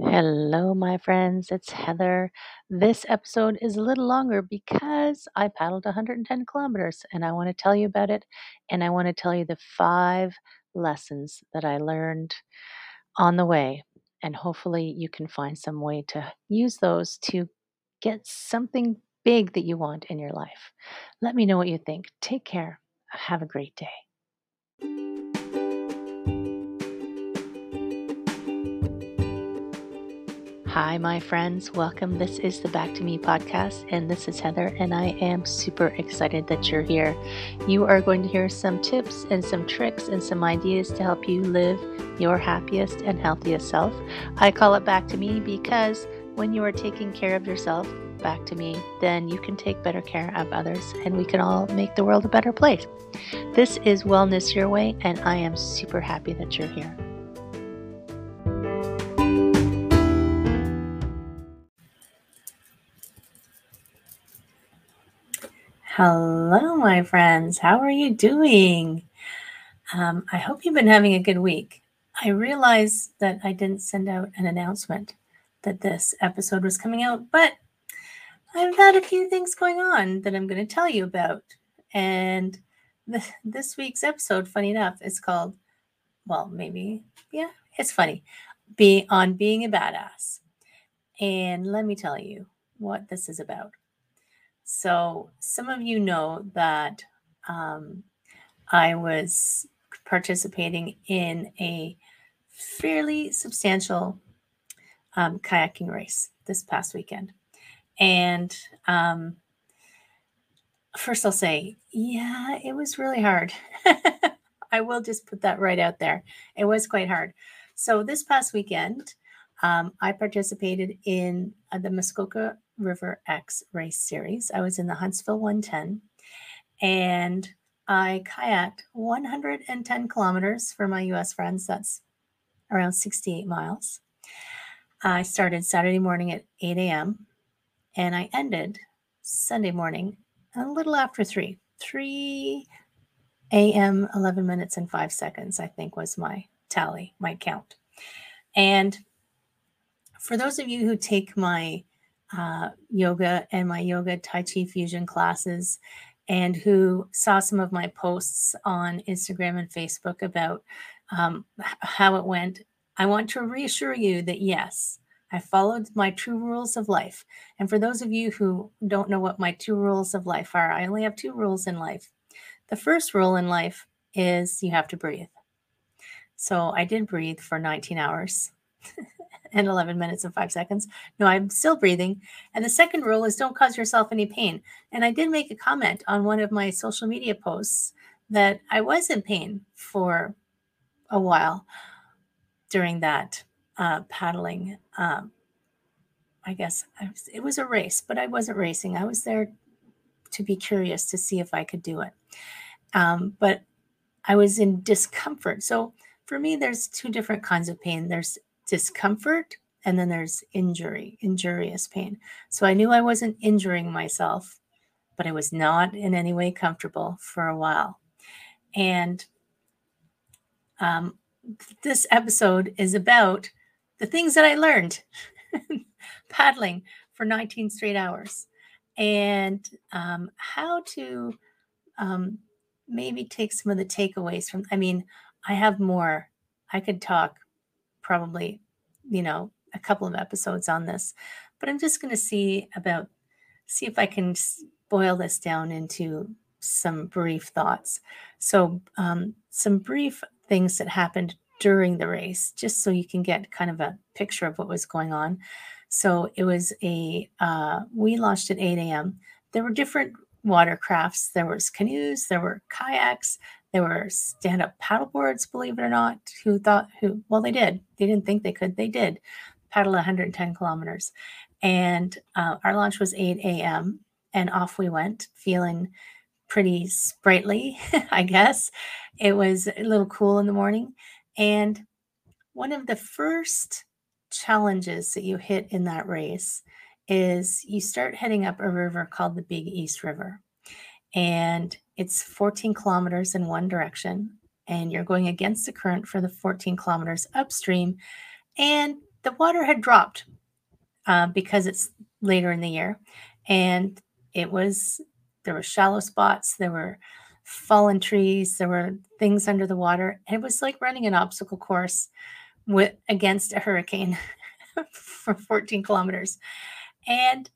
Hello, my friends. It's Heather. This episode is a little longer because I paddled 110 kilometers and I want to tell you about it. And I want to tell you the five lessons that I learned on the way. And hopefully, you can find some way to use those to get something big that you want in your life. Let me know what you think. Take care. Have a great day. Hi, my friends. Welcome. This is the Back to Me podcast, and this is Heather, and I am super excited that you're here. You are going to hear some tips and some tricks and some ideas to help you live your happiest and healthiest self. I call it Back to Me because when you are taking care of yourself, back to me, then you can take better care of others, and we can all make the world a better place. This is Wellness Your Way, and I am super happy that you're here. Hello, my friends. How are you doing? Um, I hope you've been having a good week. I realize that I didn't send out an announcement that this episode was coming out, but I've had a few things going on that I'm going to tell you about. And the, this week's episode, funny enough, is called, well, maybe, yeah, it's funny, be on being a badass. And let me tell you what this is about. So, some of you know that um, I was participating in a fairly substantial um, kayaking race this past weekend. And um, first, I'll say, yeah, it was really hard. I will just put that right out there. It was quite hard. So, this past weekend, um, I participated in uh, the Muskoka River X race series. I was in the Huntsville 110 and I kayaked 110 kilometers for my US friends. That's around 68 miles. I started Saturday morning at 8 a.m. and I ended Sunday morning a little after 3. 3 a.m., 11 minutes and 5 seconds, I think was my tally, my count. And for those of you who take my uh, yoga and my yoga Tai Chi fusion classes, and who saw some of my posts on Instagram and Facebook about um, how it went, I want to reassure you that yes, I followed my true rules of life. And for those of you who don't know what my two rules of life are, I only have two rules in life. The first rule in life is you have to breathe. So I did breathe for 19 hours. and 11 minutes and 5 seconds. No, I'm still breathing. And the second rule is don't cause yourself any pain. And I did make a comment on one of my social media posts that I was in pain for a while during that uh, paddling. Um, I guess I was, it was a race, but I wasn't racing. I was there to be curious to see if I could do it. Um, but I was in discomfort. So for me, there's two different kinds of pain. There's discomfort and then there's injury, injurious pain. So I knew I wasn't injuring myself, but I was not in any way comfortable for a while. And um, this episode is about the things that I learned paddling for 19 straight hours and um, how to um, maybe take some of the takeaways from. I mean, I have more. I could talk probably, you know, a couple of episodes on this, but I'm just going to see about, see if I can boil this down into some brief thoughts. So, um, some brief things that happened during the race, just so you can get kind of a picture of what was going on. So, it was a, uh, we launched at 8 a.m. There were different watercrafts, there was canoes, there were kayaks, there were stand-up paddleboards, believe it or not, who thought who well they did. They didn't think they could. They did paddle 110 kilometers. And uh, our launch was 8 a.m. and off we went, feeling pretty sprightly, I guess. It was a little cool in the morning. And one of the first challenges that you hit in that race is you start heading up a river called the Big East River. And it's 14 kilometers in one direction, and you're going against the current for the 14 kilometers upstream. And the water had dropped uh, because it's later in the year, and it was there were shallow spots, there were fallen trees, there were things under the water. It was like running an obstacle course with against a hurricane for 14 kilometers. And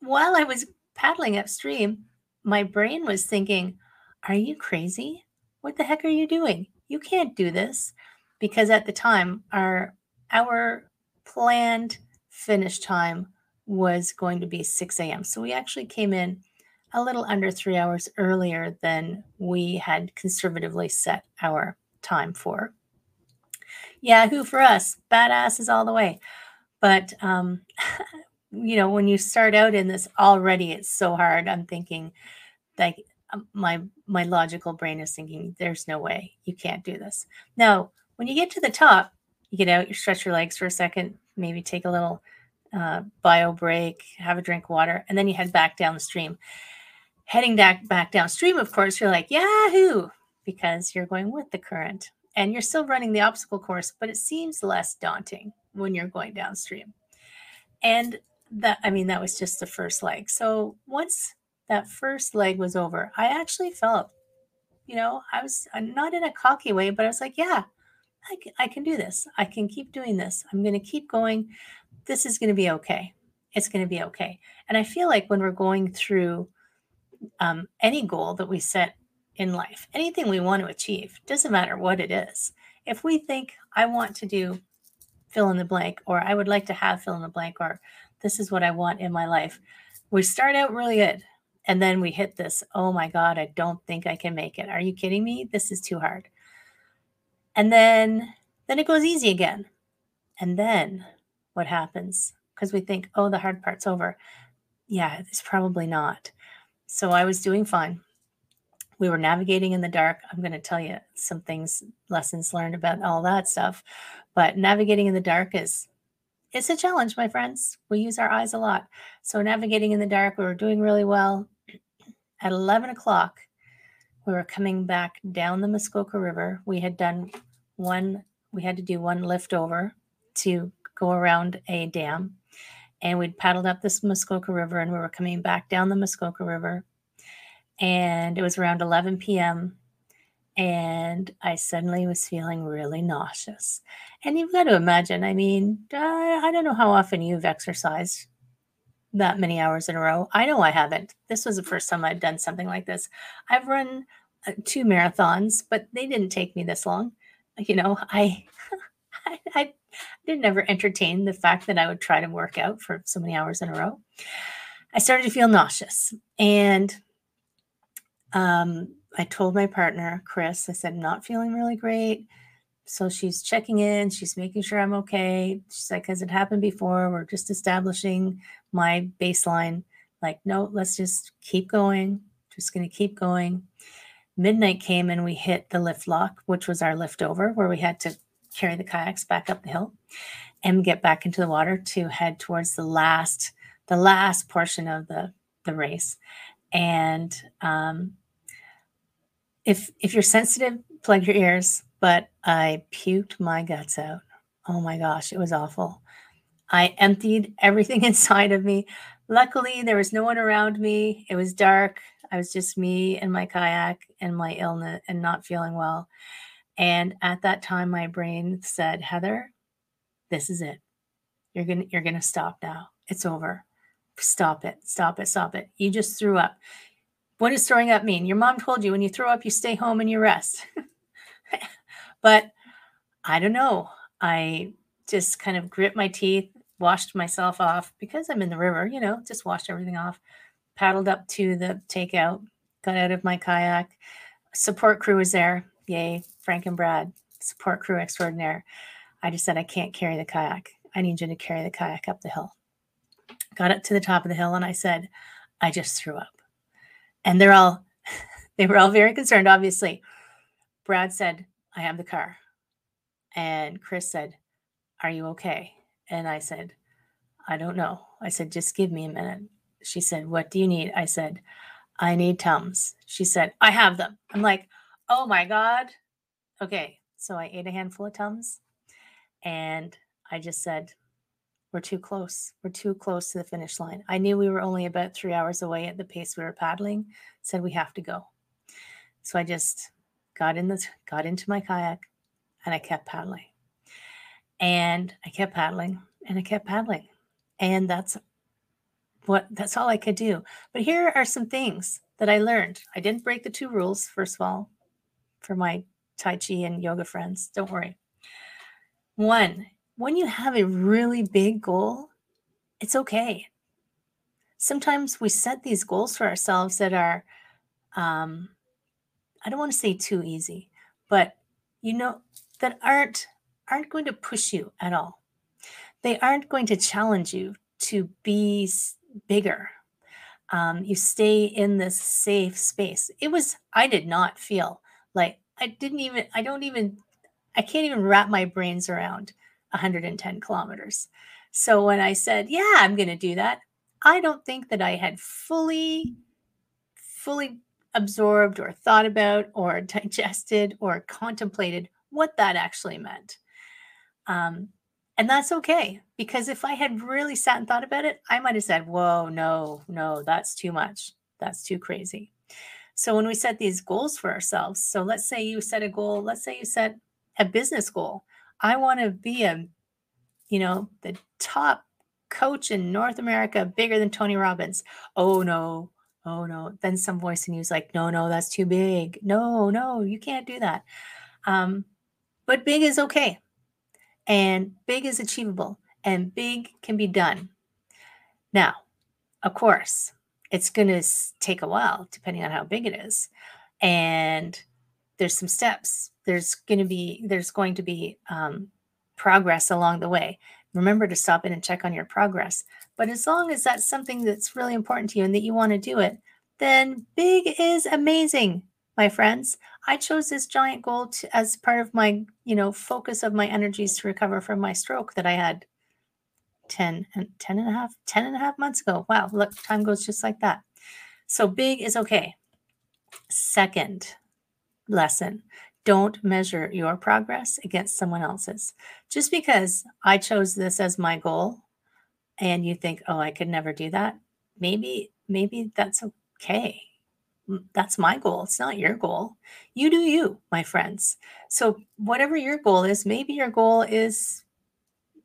while I was paddling upstream, my brain was thinking, Are you crazy? What the heck are you doing? You can't do this. Because at the time, our our planned finish time was going to be 6 a.m. So we actually came in a little under three hours earlier than we had conservatively set our time for. Yahoo for us, badasses all the way. But um, you know, when you start out in this already, it's so hard. I'm thinking, like um, my my logical brain is thinking, there's no way you can't do this. Now, when you get to the top, you get out, you stretch your legs for a second, maybe take a little uh, bio break, have a drink of water, and then you head back down the stream. Heading back back downstream, of course, you're like Yahoo because you're going with the current and you're still running the obstacle course, but it seems less daunting when you're going downstream. And that, I mean, that was just the first leg. So once that first leg was over, I actually felt, you know, I was not in a cocky way, but I was like, yeah, I can, I can do this. I can keep doing this. I'm going to keep going. This is going to be okay. It's going to be okay. And I feel like when we're going through um, any goal that we set in life, anything we want to achieve, doesn't matter what it is. If we think, I want to do fill in the blank, or I would like to have fill in the blank, or this is what I want in my life, we start out really good. And then we hit this, oh my God, I don't think I can make it. Are you kidding me? This is too hard. And then then it goes easy again. And then what happens? Because we think, oh, the hard part's over. Yeah, it's probably not. So I was doing fine. We were navigating in the dark. I'm going to tell you some things, lessons learned about all that stuff. But navigating in the dark is it's a challenge, my friends. We use our eyes a lot. So navigating in the dark, we were doing really well. At 11 o'clock, we were coming back down the Muskoka River. We had done one, we had to do one lift over to go around a dam. And we'd paddled up this Muskoka River and we were coming back down the Muskoka River. And it was around 11 p.m. And I suddenly was feeling really nauseous. And you've got to imagine, I mean, I, don't know how often you've exercised that many hours in a row. I know I haven't. This was the first time I'd done something like this. I've run uh, two marathons, but they didn't take me this long. You know, I, I, I didn't ever entertain the fact that I would try to work out for so many hours in a row. I started to feel nauseous, and um, I told my partner Chris. I said, "Not feeling really great." So she's checking in. She's making sure I'm okay. She's like, "Has it happened before? We're just establishing my baseline. Like, no, let's just keep going. Just going to keep going. Midnight came and we hit the lift lock, which was our lift over, where we had to carry the kayaks back up the hill and get back into the water to head towards the last the last portion of the the race. And um, if if you're sensitive, plug your ears. But I puked my guts out. Oh my gosh, it was awful. I emptied everything inside of me. Luckily, there was no one around me. It was dark. I was just me and my kayak and my illness and not feeling well. And at that time, my brain said, Heather, this is it. You're gonna you're gonna stop now. It's over. Stop it. Stop it. Stop it. You just threw up. What does throwing up mean? Your mom told you when you throw up, you stay home and you rest. but I don't know. I just kind of grit my teeth washed myself off because I'm in the river, you know, just washed everything off, paddled up to the takeout, got out of my kayak. Support crew was there. Yay, Frank and Brad, support crew extraordinaire. I just said, I can't carry the kayak. I need you to carry the kayak up the hill. Got up to the top of the hill and I said, I just threw up. And they're all, they were all very concerned, obviously. Brad said, I have the car. And Chris said, Are you okay? And I said, I don't know. I said, just give me a minute. She said, What do you need? I said, I need Tums. She said, I have them. I'm like, Oh my God. Okay. So I ate a handful of Tums and I just said, we're too close. We're too close to the finish line. I knew we were only about three hours away at the pace we were paddling. Said we have to go. So I just got in the got into my kayak and I kept paddling. And I kept paddling and I kept paddling. And that's what that's all I could do. But here are some things that I learned. I didn't break the two rules, first of all, for my Tai Chi and yoga friends. Don't worry. One, when you have a really big goal, it's okay. Sometimes we set these goals for ourselves that are, um, I don't want to say too easy, but you know, that aren't aren't going to push you at all. They aren't going to challenge you to be bigger. Um, you stay in this safe space. It was, I did not feel like I didn't even, I don't even, I can't even wrap my brains around 110 kilometers. So when I said, yeah, I'm going to do that, I don't think that I had fully, fully absorbed or thought about or digested or contemplated what that actually meant. Um, and that's okay because if I had really sat and thought about it, I might have said, whoa, no, no, that's too much. That's too crazy. So when we set these goals for ourselves, so let's say you set a goal, let's say you set a business goal. I want to be a, you know, the top coach in North America, bigger than Tony Robbins. Oh no, oh no. Then some voice in you is like, no, no, that's too big. No, no, you can't do that. Um, but big is okay. And big is achievable and big can be done. Now, of course, it's going to take a while depending on how big it is. And there's some steps. There's going to be there's going to be um, progress along the way. Remember to stop in and check on your progress. But as long as that's something that's really important to you and that you want to do it, then big is amazing my friends. I chose this giant goal to, as part of my, you know, focus of my energies to recover from my stroke that I had 10 and 10 and a half, 10 and a half months ago. Wow, look, time goes just like that. So big is okay. Second lesson, don't measure your progress against someone else's. Just because I chose this as my goal and you think, "Oh, I could never do that." Maybe maybe that's okay that's my goal. It's not your goal. You do you, my friends. So, whatever your goal is, maybe your goal is,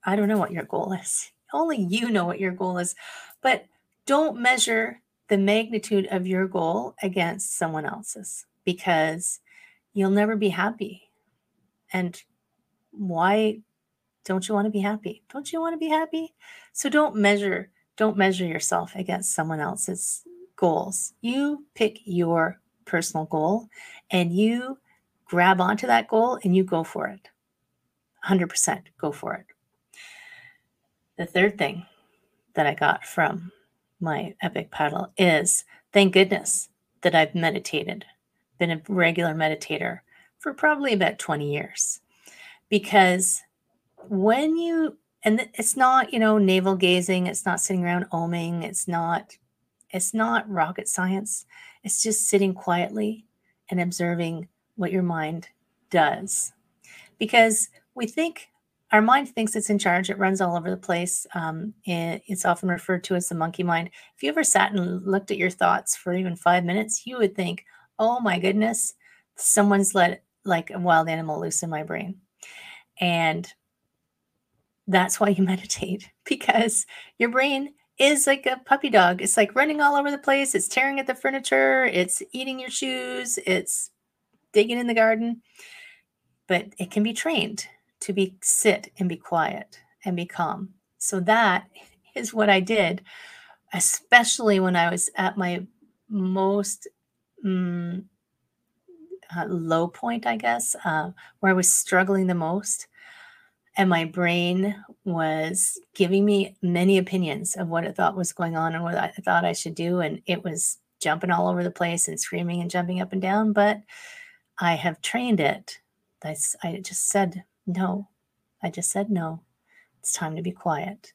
I don't know what your goal is. Only you know what your goal is. But don't measure the magnitude of your goal against someone else's because you'll never be happy. And why don't you want to be happy? Don't you want to be happy? So don't measure don't measure yourself against someone else's goals. You pick your personal goal and you grab onto that goal and you go for it. 100% go for it. The third thing that I got from my epic paddle is thank goodness that I've meditated, been a regular meditator for probably about 20 years. Because when you, and it's not, you know, navel gazing, it's not sitting around oming, it's not it's not rocket science. It's just sitting quietly and observing what your mind does. Because we think our mind thinks it's in charge, it runs all over the place. Um, it's often referred to as the monkey mind. If you ever sat and looked at your thoughts for even five minutes, you would think, oh my goodness, someone's let like a wild animal loose in my brain. And that's why you meditate because your brain is like a puppy dog. It's like running all over the place. It's tearing at the furniture. It's eating your shoes. It's digging in the garden. But it can be trained to be sit and be quiet and be calm. So that is what I did, especially when I was at my most mm, uh, low point, I guess, uh, where I was struggling the most and my brain was giving me many opinions of what it thought was going on and what I thought I should do. And it was jumping all over the place and screaming and jumping up and down. But I have trained it. I, I just said no. I just said no. It's time to be quiet.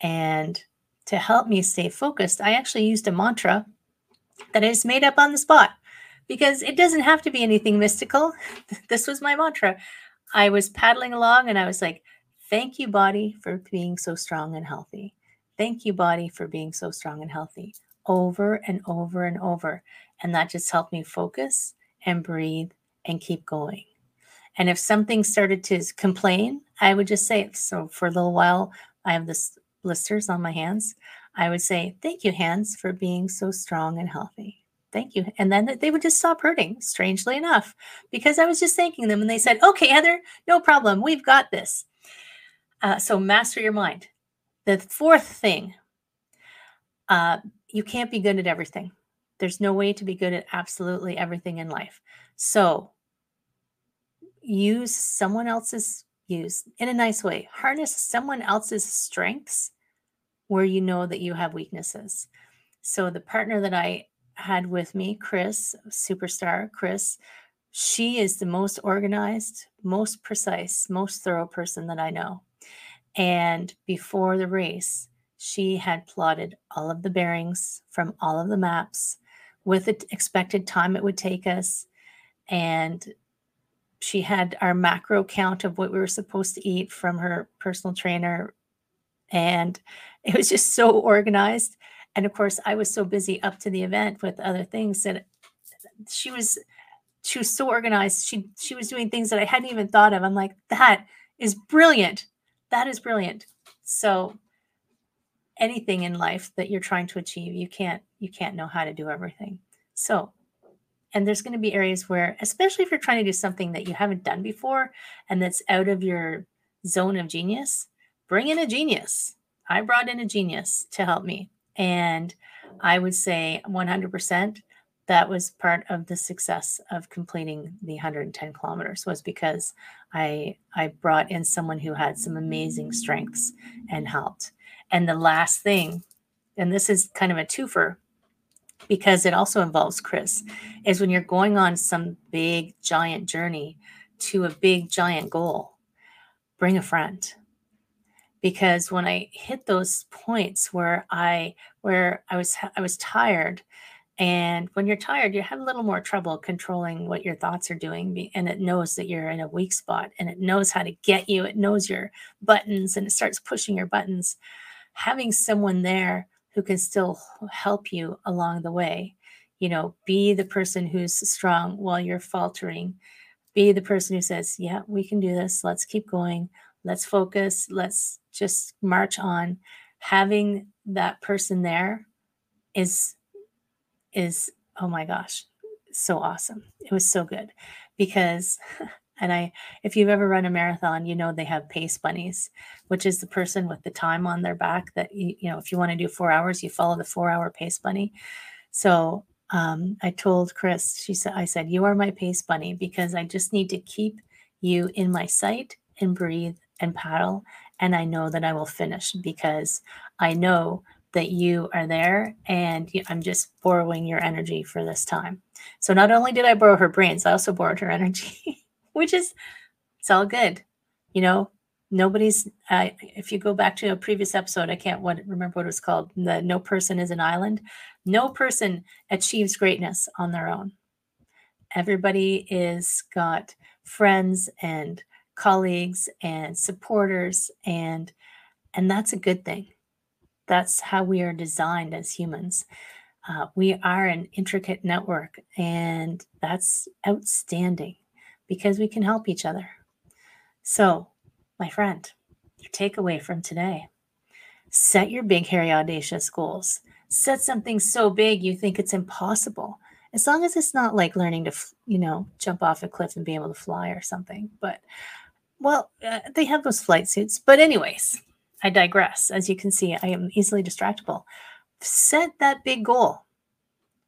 And to help me stay focused, I actually used a mantra that I just made up on the spot because it doesn't have to be anything mystical. This was my mantra. I was paddling along and I was like, Thank you, body, for being so strong and healthy. Thank you, body, for being so strong and healthy. Over and over and over. And that just helped me focus and breathe and keep going. And if something started to complain, I would just say, so for a little while, I have this blisters on my hands. I would say, thank you, hands, for being so strong and healthy. Thank you. And then they would just stop hurting, strangely enough, because I was just thanking them. And they said, okay, Heather, no problem. We've got this. Uh, so master your mind. The fourth thing, uh, you can't be good at everything. There's no way to be good at absolutely everything in life. So use someone else's use in a nice way. Harness someone else's strengths where you know that you have weaknesses. So the partner that I had with me, Chris, superstar Chris, she is the most organized, most precise, most thorough person that I know. And before the race, she had plotted all of the bearings from all of the maps with the expected time it would take us. And she had our macro count of what we were supposed to eat from her personal trainer. And it was just so organized. And of course, I was so busy up to the event with other things that she was she was so organized. She she was doing things that I hadn't even thought of. I'm like, that is brilliant. That is brilliant. So anything in life that you're trying to achieve, you can't you can't know how to do everything. So and there's going to be areas where especially if you're trying to do something that you haven't done before and that's out of your zone of genius, bring in a genius. I brought in a genius to help me. And I would say 100% that was part of the success of completing the 110 kilometers was because I I brought in someone who had some amazing strengths and helped. And the last thing, and this is kind of a twofer because it also involves Chris, is when you're going on some big giant journey to a big giant goal, bring a friend because when I hit those points where I where I was I was tired and when you're tired you have a little more trouble controlling what your thoughts are doing and it knows that you're in a weak spot and it knows how to get you it knows your buttons and it starts pushing your buttons. Having someone there who can still help you along the way you know be the person who's strong while you're faltering be the person who says yeah we can do this let's keep going let's focus let's just march on. Having that person there is is oh my gosh so awesome. It was so good because and i if you've ever run a marathon you know they have pace bunnies which is the person with the time on their back that you, you know if you want to do four hours you follow the four hour pace bunny. So um, i told chris she said i said you are my pace bunny because i just need to keep you in my sight and breathe and paddle. And I know that I will finish because I know that you are there and I'm just borrowing your energy for this time. So not only did I borrow her brains, I also borrowed her energy, which is, it's all good. You know, nobody's, uh, if you go back to a previous episode, I can't what, remember what it was called. The no person is an island. No person achieves greatness on their own. Everybody is got friends and colleagues and supporters and and that's a good thing. That's how we are designed as humans. Uh, we are an intricate network and that's outstanding because we can help each other. So my friend your takeaway from today set your big hairy audacious goals. Set something so big you think it's impossible. As long as it's not like learning to you know jump off a cliff and be able to fly or something but well, uh, they have those flight suits. But, anyways, I digress. As you can see, I am easily distractible. Set that big goal,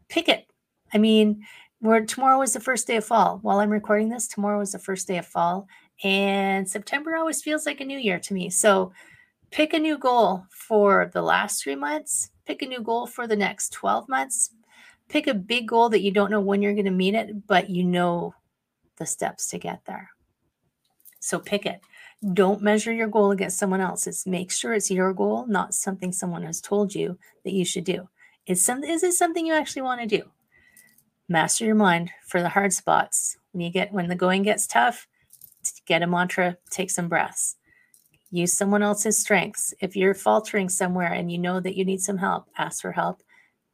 pick it. I mean, where tomorrow is the first day of fall. While I'm recording this, tomorrow is the first day of fall. And September always feels like a new year to me. So, pick a new goal for the last three months, pick a new goal for the next 12 months, pick a big goal that you don't know when you're going to meet it, but you know the steps to get there. So pick it. Don't measure your goal against someone else's. Make sure it's your goal, not something someone has told you that you should do. Is some is it something you actually want to do? Master your mind for the hard spots. When you get when the going gets tough, get a mantra, take some breaths. use someone else's strengths. If you're faltering somewhere and you know that you need some help, ask for help,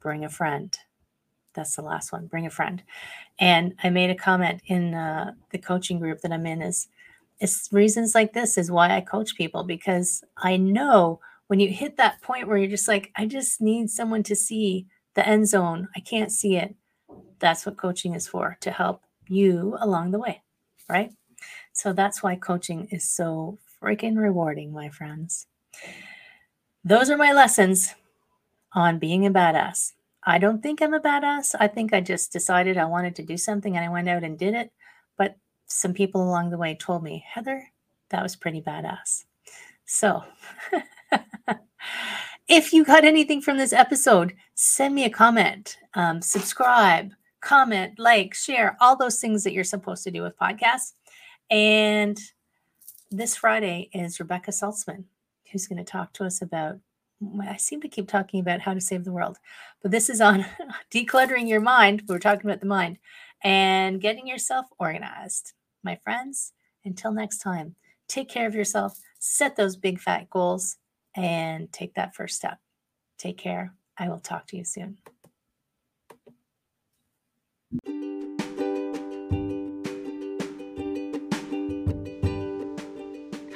bring a friend. That's the last one, bring a friend. And I made a comment in uh, the coaching group that I'm in is it's reasons like this is why I coach people because I know when you hit that point where you're just like, I just need someone to see the end zone. I can't see it. That's what coaching is for to help you along the way, right? So that's why coaching is so freaking rewarding, my friends. Those are my lessons on being a badass. I don't think I'm a badass. I think I just decided I wanted to do something and I went out and did it. But some people along the way told me, Heather, that was pretty badass. So, if you got anything from this episode, send me a comment, um, subscribe, comment, like, share, all those things that you're supposed to do with podcasts. And this Friday is Rebecca Saltzman, who's going to talk to us about. I seem to keep talking about how to save the world, but this is on decluttering your mind. We're talking about the mind and getting yourself organized. My friends, until next time, take care of yourself, set those big fat goals, and take that first step. Take care. I will talk to you soon.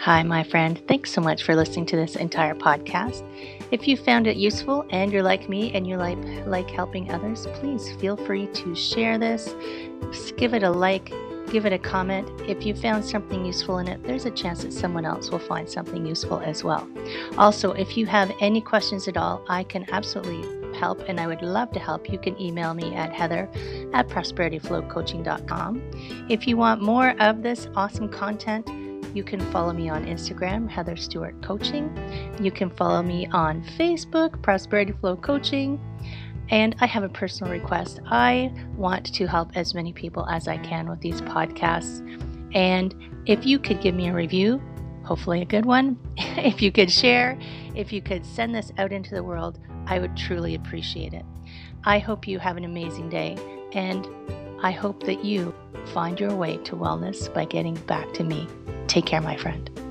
Hi, my friend. Thanks so much for listening to this entire podcast. If you found it useful and you're like me and you like like helping others, please feel free to share this. Give it a like, give it a comment. If you found something useful in it, there's a chance that someone else will find something useful as well. Also, if you have any questions at all, I can absolutely help and I would love to help. You can email me at heather at prosperityflowcoaching.com. If you want more of this awesome content, you can follow me on Instagram, Heather Stewart Coaching. You can follow me on Facebook, Prosperity Flow Coaching. And I have a personal request. I want to help as many people as I can with these podcasts. And if you could give me a review, hopefully a good one, if you could share, if you could send this out into the world, I would truly appreciate it. I hope you have an amazing day, and I hope that you find your way to wellness by getting back to me. Take care, my friend.